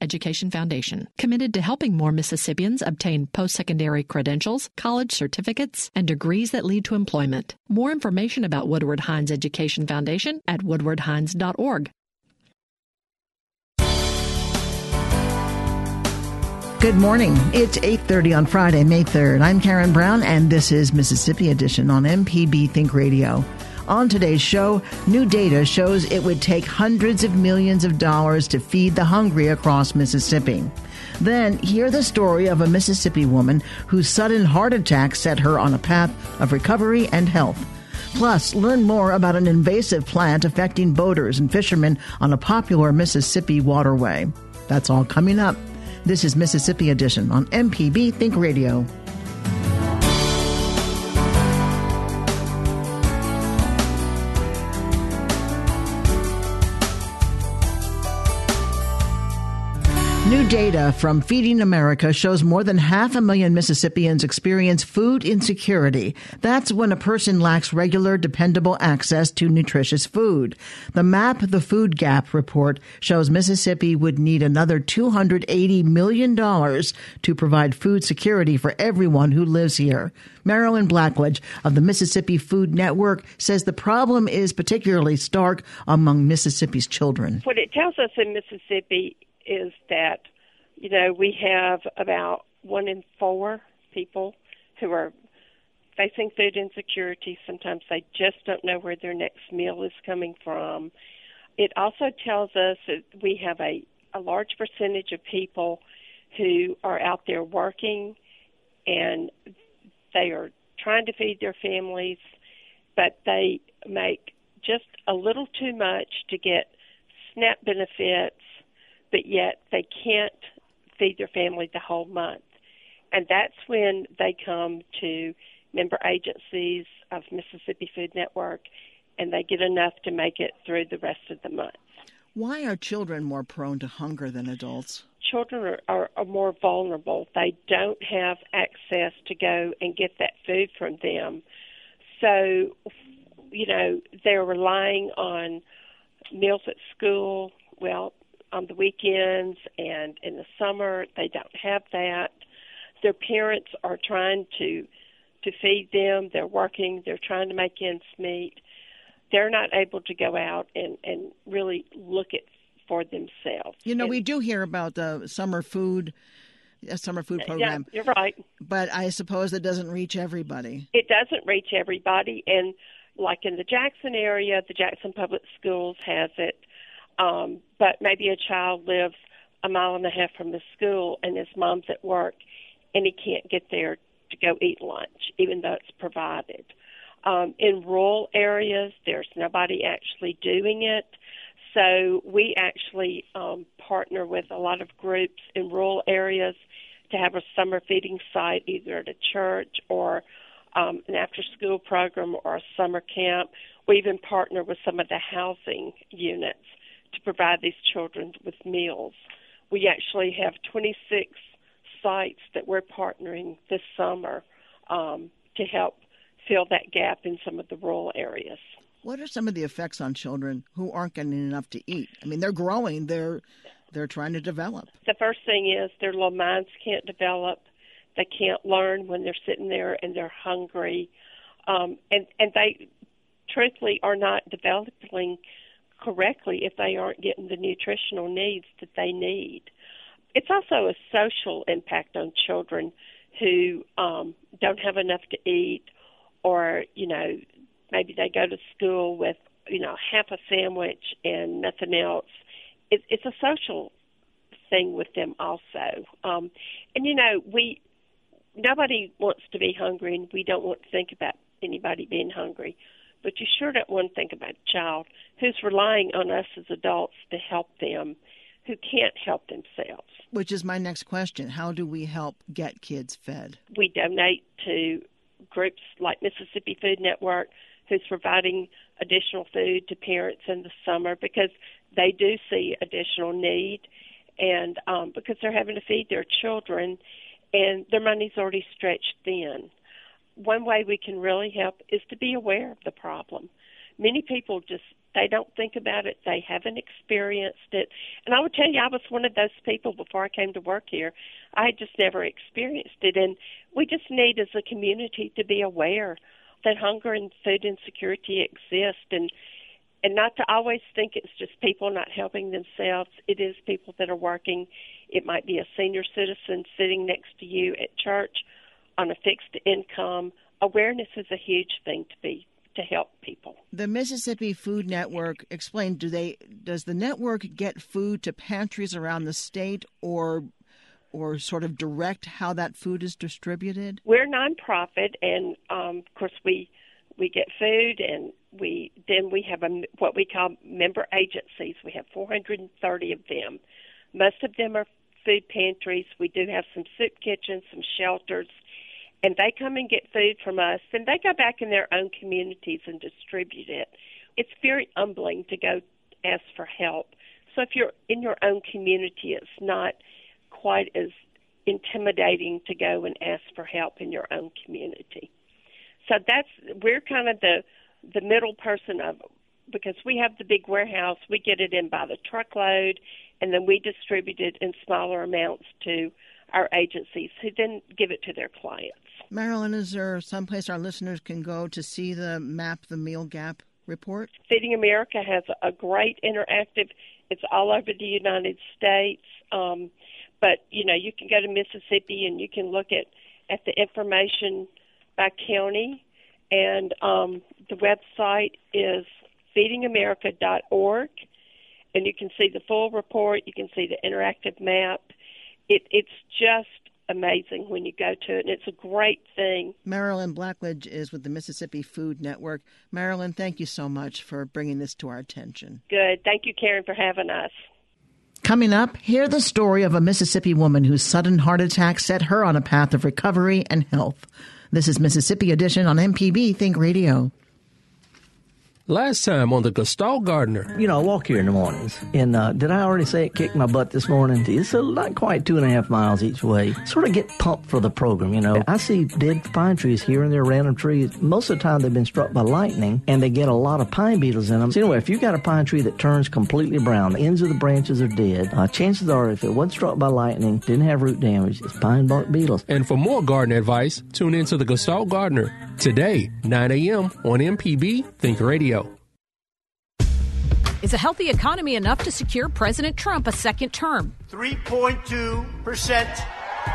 Education Foundation, committed to helping more Mississippians obtain post secondary credentials, college certificates, and degrees that lead to employment. More information about Woodward Hines Education Foundation at woodwardhines.org. Good morning. It's 8:30 on Friday, May 3rd. I'm Karen Brown and this is Mississippi Edition on MPB Think Radio. On today's show, new data shows it would take hundreds of millions of dollars to feed the hungry across Mississippi. Then, hear the story of a Mississippi woman whose sudden heart attack set her on a path of recovery and health. Plus, learn more about an invasive plant affecting boaters and fishermen on a popular Mississippi waterway. That's all coming up. This is Mississippi Edition on MPB Think Radio. New data from Feeding America shows more than half a million Mississippians experience food insecurity. That's when a person lacks regular, dependable access to nutritious food. The MAP the Food Gap report shows Mississippi would need another $280 million to provide food security for everyone who lives here. Marilyn Blackledge of the Mississippi Food Network says the problem is particularly stark among Mississippi's children. What it tells us in Mississippi is that, you know, we have about one in four people who are facing food insecurity. Sometimes they just don't know where their next meal is coming from. It also tells us that we have a, a large percentage of people who are out there working and they are trying to feed their families, but they make just a little too much to get SNAP benefits but yet they can't feed their family the whole month. And that's when they come to member agencies of Mississippi Food Network and they get enough to make it through the rest of the month. Why are children more prone to hunger than adults? Children are, are, are more vulnerable. They don't have access to go and get that food from them. So, you know, they're relying on meals at school. Well, on the weekends and in the summer they don't have that. Their parents are trying to to feed them. They're working. They're trying to make ends meet. They're not able to go out and and really look at for themselves. You know, and, we do hear about the summer food a summer food program. Yeah, you're right. But I suppose it doesn't reach everybody. It doesn't reach everybody and like in the Jackson area, the Jackson Public Schools has it. Um, but maybe a child lives a mile and a half from the school and his mom's at work and he can't get there to go eat lunch, even though it's provided. Um, in rural areas, there's nobody actually doing it. So we actually um, partner with a lot of groups in rural areas to have a summer feeding site, either at a church or um, an after school program or a summer camp. We even partner with some of the housing units to provide these children with meals. We actually have 26 sites that we're partnering this summer um, to help fill that gap in some of the rural areas. What are some of the effects on children who aren't getting enough to eat? I mean, they're growing, they're they're trying to develop. The first thing is their little minds can't develop. They can't learn when they're sitting there and they're hungry, um, and and they truthfully are not developing correctly if they aren't getting the nutritional needs that they need. It's also a social impact on children who um, don't have enough to eat, or you know, maybe they go to school with you know half a sandwich and nothing else. It, it's a social thing with them also. Um, and you know, we nobody wants to be hungry, and we don't want to think about anybody being hungry but you sure don't want to think about a child who's relying on us as adults to help them who can't help themselves. Which is my next question. How do we help get kids fed? We donate to groups like Mississippi Food Network, who's providing additional food to parents in the summer because they do see additional need and um, because they're having to feed their children and their money's already stretched thin one way we can really help is to be aware of the problem. Many people just They don't think about it. They haven't experienced it. And I would tell you, I was one of those people before I came to work here. I had just never experienced it. And we just need, as a community, to be aware that hunger and food insecurity exist and and not to always think it's just people not helping themselves. It is people that are working. It might be a senior citizen sitting next to you at church on a fixed income. Awareness is a huge thing to be to help people. The Mississippi Food Network explained do they does the network get food to pantries around the state or or sort of direct how that food is distributed? We're nonprofit and um, of course we we get food and we then we have a what we call member agencies. We have 430 of them. Most of them are food pantries. We do have some soup kitchens, some shelters, and they come and get food from us, and they go back in their own communities and distribute it. It's very humbling to go ask for help. So if you're in your own community, it's not quite as intimidating to go and ask for help in your own community. So that's we're kind of the the middle person of because we have the big warehouse, we get it in by the truckload, and then we distribute it in smaller amounts to our agencies who then give it to their clients. Marilyn, is there someplace our listeners can go to see the map the meal gap report? Feeding America has a great interactive. It's all over the United States, um, but you know you can go to Mississippi and you can look at at the information by county, and um, the website is feedingamerica.org, and you can see the full report. You can see the interactive map. It, it's just amazing when you go to it, and it's a great thing. Marilyn Blackledge is with the Mississippi Food Network. Marilyn, thank you so much for bringing this to our attention. Good. Thank you, Karen, for having us. Coming up, hear the story of a Mississippi woman whose sudden heart attack set her on a path of recovery and health. This is Mississippi Edition on MPB Think Radio. Last time on the Gestalt Gardener. You know, I walk here in the mornings, and uh, did I already say it kicked my butt this morning? It's uh, not quite two and a half miles each way. Sort of get pumped for the program, you know. I see dead pine trees here and there, random trees. Most of the time, they've been struck by lightning, and they get a lot of pine beetles in them. So anyway, if you've got a pine tree that turns completely brown, the ends of the branches are dead. Uh, chances are, if it wasn't struck by lightning, didn't have root damage, it's pine bark beetles. And for more garden advice, tune in to the Gestalt Gardener today, 9 a.m. on MPB Think Radio. Is a healthy economy enough to secure President Trump a second term? 3.2%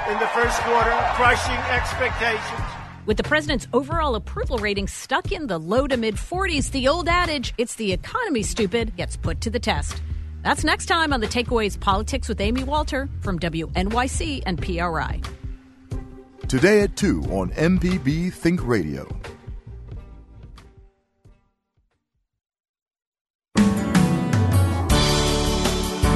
in the first quarter, crushing expectations. With the president's overall approval rating stuck in the low to mid 40s, the old adage, it's the economy, stupid, gets put to the test. That's next time on the Takeaways Politics with Amy Walter from WNYC and PRI. Today at 2 on MPB Think Radio.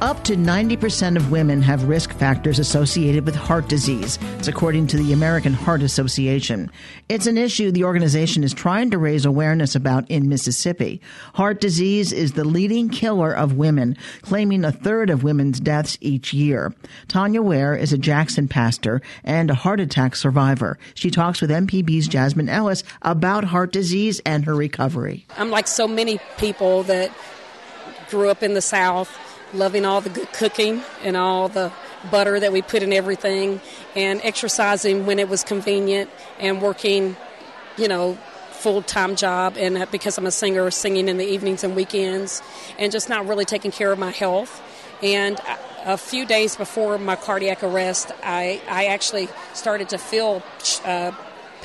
Up to 90% of women have risk factors associated with heart disease. It's according to the American Heart Association. It's an issue the organization is trying to raise awareness about in Mississippi. Heart disease is the leading killer of women, claiming a third of women's deaths each year. Tanya Ware is a Jackson pastor and a heart attack survivor. She talks with MPB's Jasmine Ellis about heart disease and her recovery. I'm like so many people that grew up in the South loving all the good cooking and all the butter that we put in everything, and exercising when it was convenient, and working, you know, full time job. And because I'm a singer, singing in the evenings and weekends, and just not really taking care of my health. And a few days before my cardiac arrest, I, I actually started to feel uh,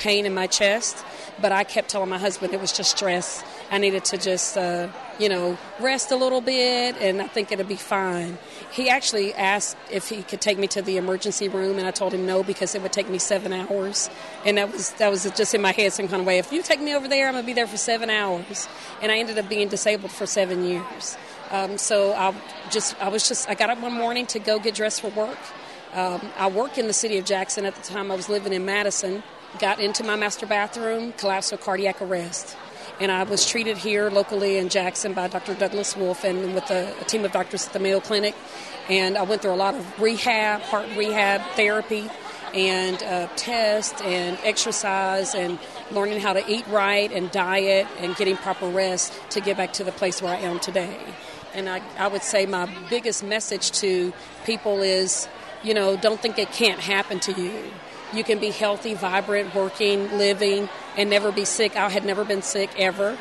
pain in my chest, but I kept telling my husband it was just stress. I needed to just, uh, you know, rest a little bit, and I think it'll be fine. He actually asked if he could take me to the emergency room, and I told him no because it would take me seven hours, and that was that was just in my head some kind of way. If you take me over there, I'm gonna be there for seven hours, and I ended up being disabled for seven years. Um, so I just I was just I got up one morning to go get dressed for work. Um, I work in the city of Jackson at the time. I was living in Madison. Got into my master bathroom, collapsed with cardiac arrest and I was treated here locally in Jackson by Dr. Douglas Wolf and with a, a, team of doctors at the Mayo Clinic. And I went through a lot of rehab, heart rehab, therapy, and uh, and exercise and learning how to eat right and diet and getting proper rest to get back to the place where I am today. And I, I would say my biggest message to people is, you know, don't think it can't happen to you. You can be healthy, vibrant, working, living, and never be sick. I had never been sick ever,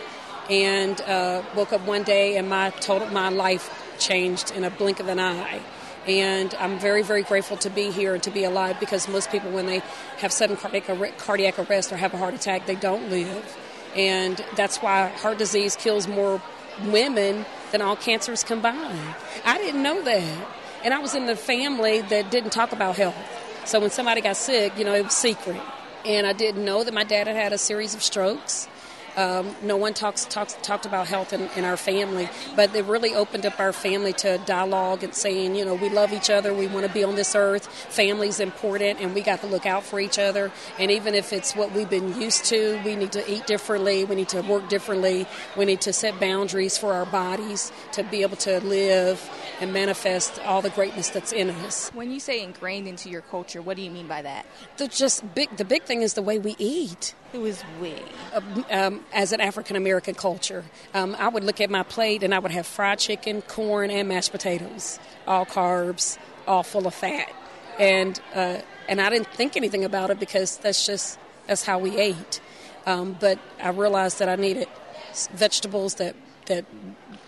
and uh, woke up one day and my total my life changed in a blink of an eye. And I'm very, very grateful to be here and to be alive because most people, when they have sudden cardiac, cardiac arrest or have a heart attack, they don't live. And that's why heart disease kills more women than all cancers combined. I didn't know that. And I was in the family that didn't talk about health. So when somebody got sick, you know, it was secret. And I didn't know that my dad had had a series of strokes. Um, no one talks, talks talked about health in, in, our family, but it really opened up our family to dialogue and saying, you know, we love each other, we want to be on this earth, family's important, and we got to look out for each other. And even if it's what we've been used to, we need to eat differently, we need to work differently, we need to set boundaries for our bodies to be able to live and manifest all the greatness that's in us. When you say ingrained into your culture, what do you mean by that? The just big. The big thing is the way we eat. It was we. Uh, as an African American culture, um, I would look at my plate and I would have fried chicken, corn, and mashed potatoes, all carbs, all full of fat, and uh, and I didn't think anything about it because that's just that's how we ate. Um, but I realized that I needed vegetables that that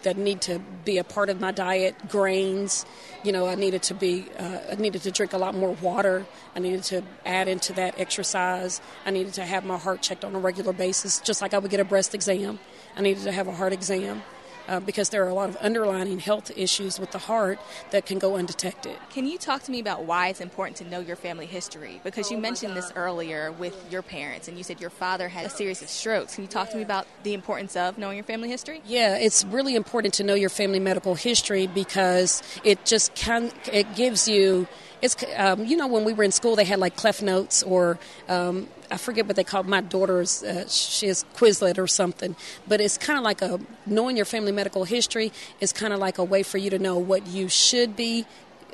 that need to be a part of my diet. Grains, you know, I needed to be, uh, I needed to drink a lot more water. I needed to add into that exercise. I needed to have my heart checked on a regular basis, just like I would get a breast exam. I needed to have a heart exam uh, because there are a lot of underlying health issues with the heart that can go undetected. Can you talk to me about why it's important to know your family history? Because you oh mentioned this earlier with your parents, and you said your father had a series of strokes. Can you talk to me about the importance of knowing your family history? Yeah, it's really important to know your family medical history because it just can it gives you it's um, you know when we were in school they had like Cliff notes or um, I forget what they called my daughter's. Uh, she has Quizlet or something, but it's kind of like a knowing your family medical history is kind of like a way for you to know what you should be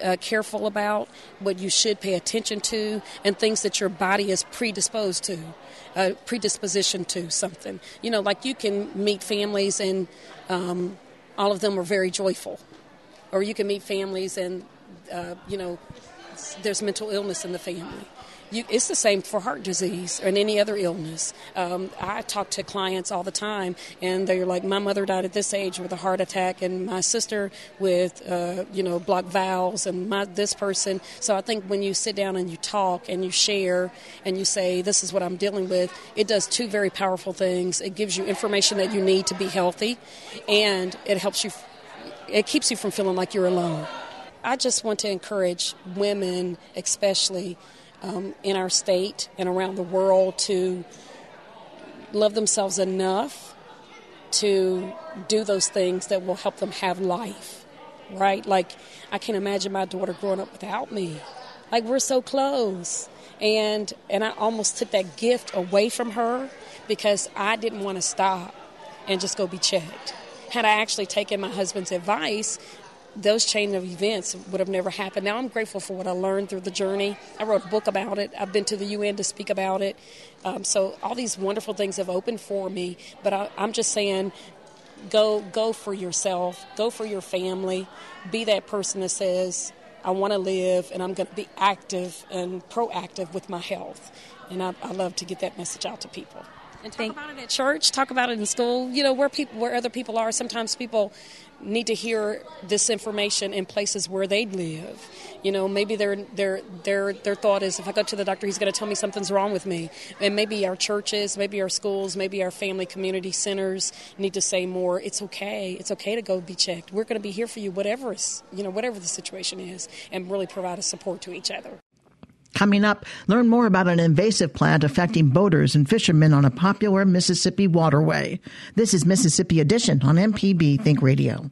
uh, careful about, what you should pay attention to, and things that your body is predisposed to, uh, predisposition to something. You know, like you can meet families and um, all of them are very joyful, or you can meet families and uh, you know there's mental illness in the family you, it's the same for heart disease and any other illness. Um, I talk to clients all the time, and they're like, "My mother died at this age with a heart attack, and my sister with, uh, you know, blocked valves, and my this person." So I think when you sit down and you talk and you share and you say, "This is what I'm dealing with," it does two very powerful things. It gives you information that you need to be healthy, and it helps you. It keeps you from feeling like you're alone. I just want to encourage women, especially um, in our state and around the world to love themselves enough to do those things that will help them have life, right? Like, I can't imagine my daughter growing up without me. Like, we're so close. And, and I almost took that gift away from her because I didn't want to stop and just go be checked. Had I actually taken my husband's advice, those chain of events would have never happened. Now I'm grateful for what I learned through the journey. I wrote a book about it. I've been to the UN to speak about it. Um, so all these wonderful things have opened for me. But I, I'm just saying, go go for yourself. Go for your family. Be that person that says, I want to live, and I'm going to be active and proactive with my health. And I, I love to get that message out to people and talk about it at church, talk about it in school. You know where people, where other people are. Sometimes people need to hear this information in places where they live. You know, maybe their their their their thought is if I go to the doctor, he's going to tell me something's wrong with me. And maybe our churches, maybe our schools, maybe our family community centers need to say more. It's okay. It's okay to go be checked. We're going to be here for you, whatever is you know whatever the situation is, and really provide a support to each other. Coming up, learn more about an invasive plant affecting boaters and fishermen on a popular Mississippi waterway. This is Mississippi Edition on MPB Think Radio.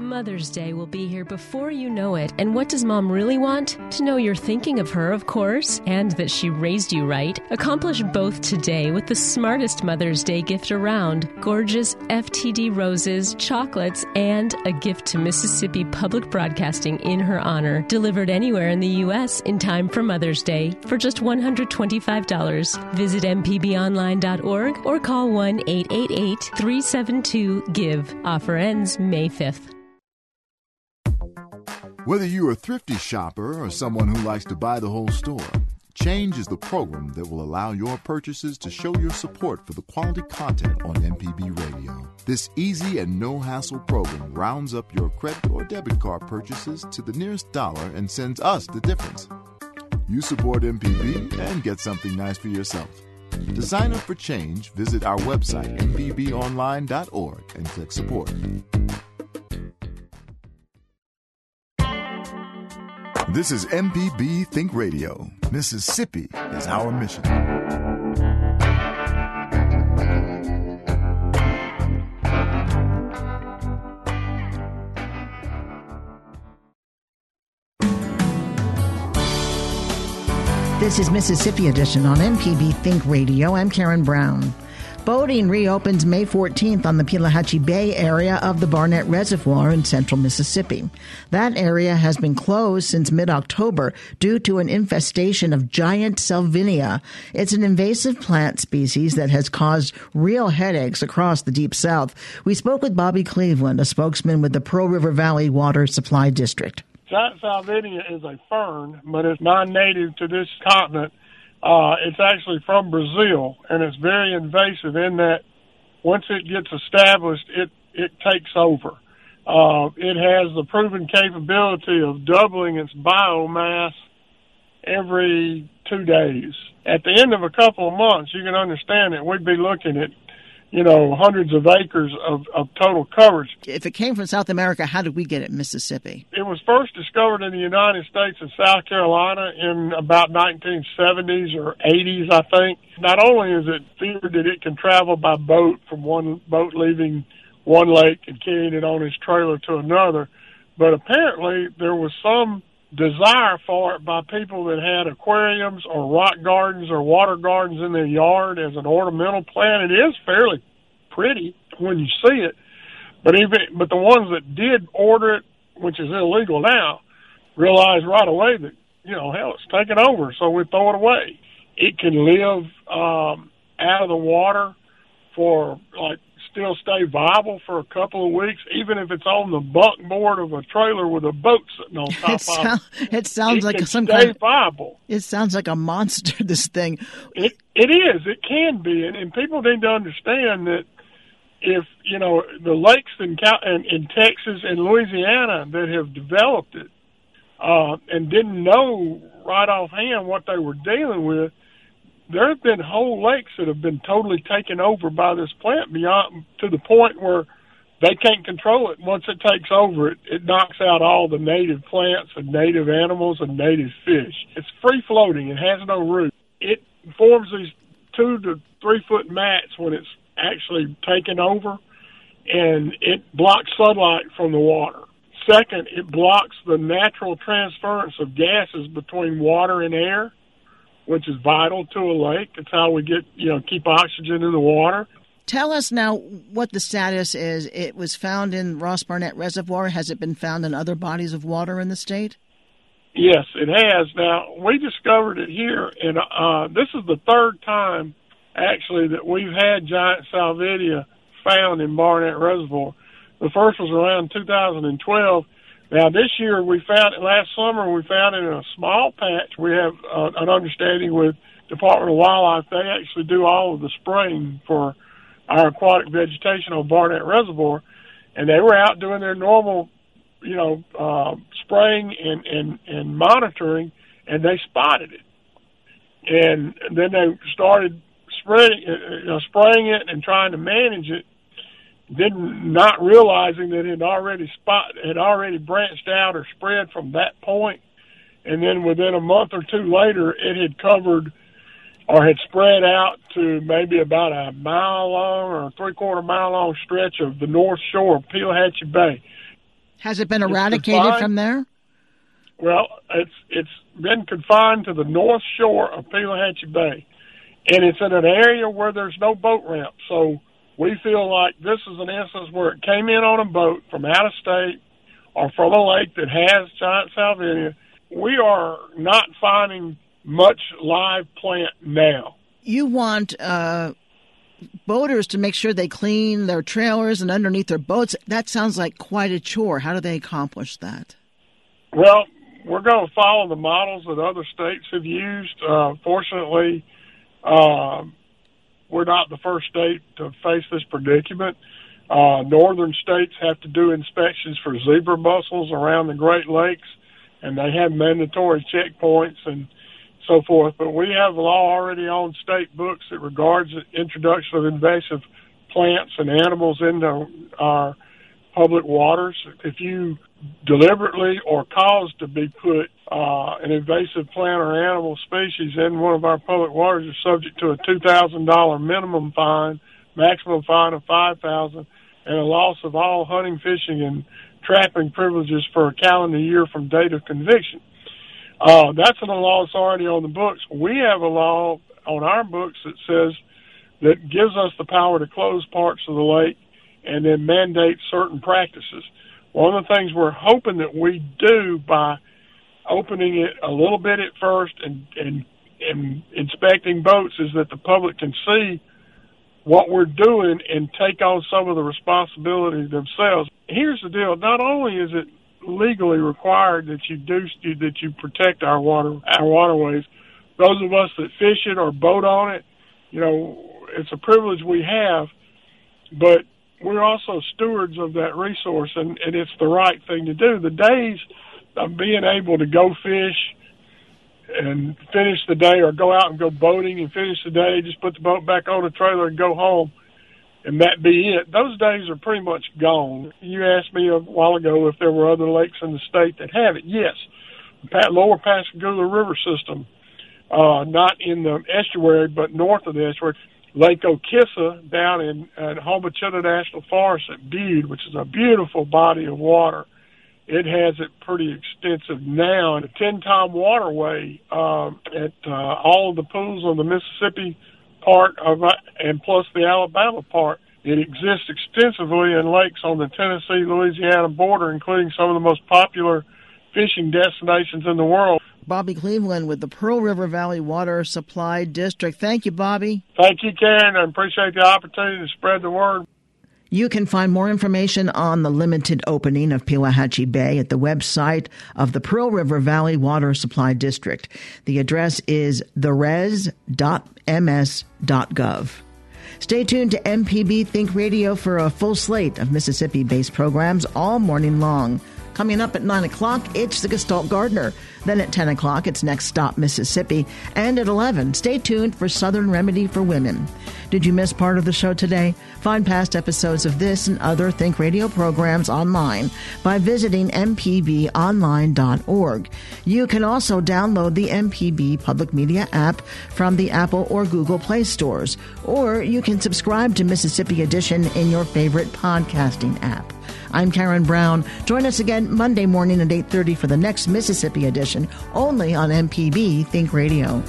Mother's Day will be here before you know it. And what does mom really want? To know you're thinking of her, of course, and that she raised you right. Accomplish both today with the smartest Mother's Day gift around gorgeous FTD roses, chocolates, and a gift to Mississippi Public Broadcasting in her honor, delivered anywhere in the U.S. in time for Mother's Day for just $125. Visit mpbonline.org or call 1 888 372 GIVE. Offer ends May 5th. Whether you're a thrifty shopper or someone who likes to buy the whole store, Change is the program that will allow your purchases to show your support for the quality content on MPB Radio. This easy and no hassle program rounds up your credit or debit card purchases to the nearest dollar and sends us the difference. You support MPB and get something nice for yourself. To sign up for Change, visit our website, mpbonline.org, and click support. This is MPB Think Radio. Mississippi is our mission. This is Mississippi Edition on MPB Think Radio. I'm Karen Brown. Boating reopens May 14th on the Pelahatchie Bay area of the Barnett Reservoir in central Mississippi. That area has been closed since mid-October due to an infestation of giant salvinia. It's an invasive plant species that has caused real headaches across the Deep South. We spoke with Bobby Cleveland, a spokesman with the Pearl River Valley Water Supply District. Giant salvinia is a fern, but it's non-native to this continent uh, it's actually from Brazil, and it's very invasive in that once it gets established, it it takes over. Uh, it has the proven capability of doubling its biomass every two days. At the end of a couple of months, you can understand that we'd be looking at you know, hundreds of acres of, of total coverage. If it came from South America, how did we get it in Mississippi? It was first discovered in the United States and South Carolina in about 1970s or 80s, I think. Not only is it feared that it can travel by boat from one boat leaving one lake and carrying it on its trailer to another, but apparently there was some desire for it by people that had aquariums or rock gardens or water gardens in their yard as an ornamental plant. It is fairly pretty when you see it, but even but the ones that did order it, which is illegal now, realized right away that you know hell it's taken over, so we throw it away. It can live um, out of the water for like still stay viable for a couple of weeks, even if it's on the buckboard of a trailer with a boat sitting on top it sound, of it. It sounds it like some kind. Of, viable. It sounds like a monster. This thing. It it is. It can be, and, and people need to understand that if you know the lakes in, in in Texas and Louisiana that have developed it uh, and didn't know right offhand what they were dealing with there have been whole lakes that have been totally taken over by this plant beyond to the point where they can't control it. Once it takes over, it, it knocks out all the native plants and native animals and native fish. It's free floating. It has no root. It forms these two to three foot mats when it's actually taken over, and it blocks sunlight from the water. Second, it blocks the natural transference of gases between water and air which is vital to a lake. It's how we get, you know, keep oxygen in the water. Tell us now what the status is. It was found in Ross Barnett Reservoir. Has it been found in other bodies of water in the state? Yes, it has. Now, we discovered it here, and uh, this is the third time, actually, that we've had giant salvinia found in Barnett Reservoir. The first was around 2012, now, this year we found last summer. We found it in a small patch. We have uh, an understanding with Department of Wildlife. They actually do all of the spraying for our aquatic vegetation on Barnett Reservoir, and they were out doing their normal, you know, uh, spraying and and and monitoring, and they spotted it, and then they started spreading, uh, you know, spraying it and trying to manage it didn't not realizing that it had already spot had already branched out or spread from that point, and then within a month or two later, it had covered or had spread out to maybe about a mile long or three quarter mile long stretch of the north shore of Pelahatchie Bay. Has it been eradicated from there? Well, it's it's been confined to the north shore of Pelahatchie Bay, and it's in an area where there's no boat ramp. So we feel like this is an instance where it came in on a boat from out of state or from a lake that has giant salvinia. We are not finding much live plant now. You want uh, boaters to make sure they clean their trailers and underneath their boats. That sounds like quite a chore. How do they accomplish that? Well, we're going to follow the models that other states have used. Uh, fortunately, uh, we're not the first state to face this predicament. Uh, northern states have to do inspections for zebra mussels around the Great Lakes, and they have mandatory checkpoints and so forth. But we have law already on state books that regards the introduction of invasive plants and animals into our public waters. If you deliberately or caused to be put uh, an invasive plant or animal species in one of our public waters, you're subject to a two thousand dollar minimum fine, maximum fine of five thousand, and a loss of all hunting, fishing, and trapping privileges for a calendar year from date of conviction. Uh, that's in a law that's already on the books. We have a law on our books that says that gives us the power to close parts of the lake and then mandate certain practices. One of the things we're hoping that we do by opening it a little bit at first and, and, and inspecting boats is that the public can see what we're doing and take on some of the responsibility themselves. Here's the deal. Not only is it legally required that you do that you protect our water our waterways. Those of us that fish it or boat on it, you know, it's a privilege we have, but we're also stewards of that resource, and, and it's the right thing to do. The days of being able to go fish and finish the day, or go out and go boating and finish the day, just put the boat back on the trailer and go home and that be it. Those days are pretty much gone. You asked me a while ago if there were other lakes in the state that have it. Yes, the Lower Pascagoula River system, uh, not in the estuary, but north of the estuary. Lake Okhissa down in at Homochitto National Forest at Bude, which is a beautiful body of water. It has it pretty extensive now, and a Tenn-Tom waterway um, at uh, all of the pools on the Mississippi part of and plus the Alabama part. It exists extensively in lakes on the Tennessee Louisiana border, including some of the most popular fishing destinations in the world. Bobby Cleveland with the Pearl River Valley Water Supply District. Thank you, Bobby. Thank you, Karen. I appreciate the opportunity to spread the word. You can find more information on the limited opening of Pelahatchie Bay at the website of the Pearl River Valley Water Supply District. The address is theres.ms.gov. Stay tuned to MPB Think Radio for a full slate of Mississippi based programs all morning long. Coming up at 9 o'clock, it's the Gestalt Gardener. Then at 10 o'clock, it's Next Stop Mississippi. And at 11, stay tuned for Southern Remedy for Women. Did you miss part of the show today? Find past episodes of this and other Think Radio programs online by visiting mpbonline.org. You can also download the MPB Public Media app from the Apple or Google Play stores, or you can subscribe to Mississippi Edition in your favorite podcasting app. I'm Karen Brown. Join us again Monday morning at 8:30 for the next Mississippi edition only on MPB Think Radio.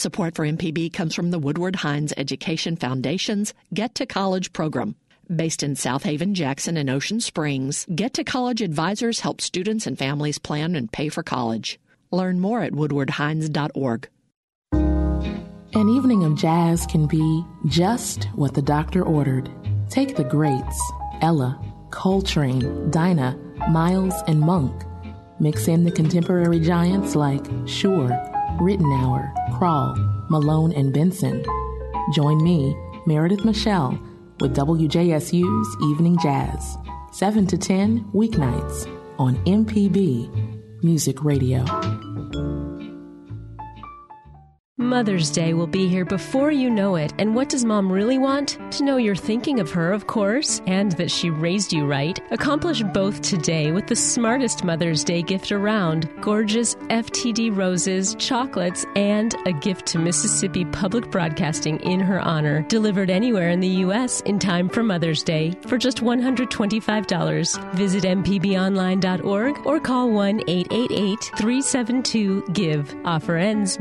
Support for MPB comes from the Woodward Hines Education Foundation's Get to College program. Based in Southaven, Jackson, and Ocean Springs, Get to College advisors help students and families plan and pay for college. Learn more at woodwardhines.org. An evening of jazz can be just what the doctor ordered. Take the greats Ella, Coltrane, Dinah, Miles, and Monk. Mix in the contemporary giants like Shure, Ritenour, Krall, Malone, and Benson. Join me, Meredith Michelle with WJSU's Evening Jazz, 7 to 10 weeknights on MPB Music Radio. Mother's Day will be here before you know it. And what does mom really want? To know you're thinking of her, of course, and that she raised you right. Accomplish both today with the smartest Mother's Day gift around gorgeous FTD roses, chocolates, and a gift to Mississippi Public Broadcasting in her honor, delivered anywhere in the U.S. in time for Mother's Day for just $125. Visit mpbonline.org or call 1 888 372 GIVE. Offer ends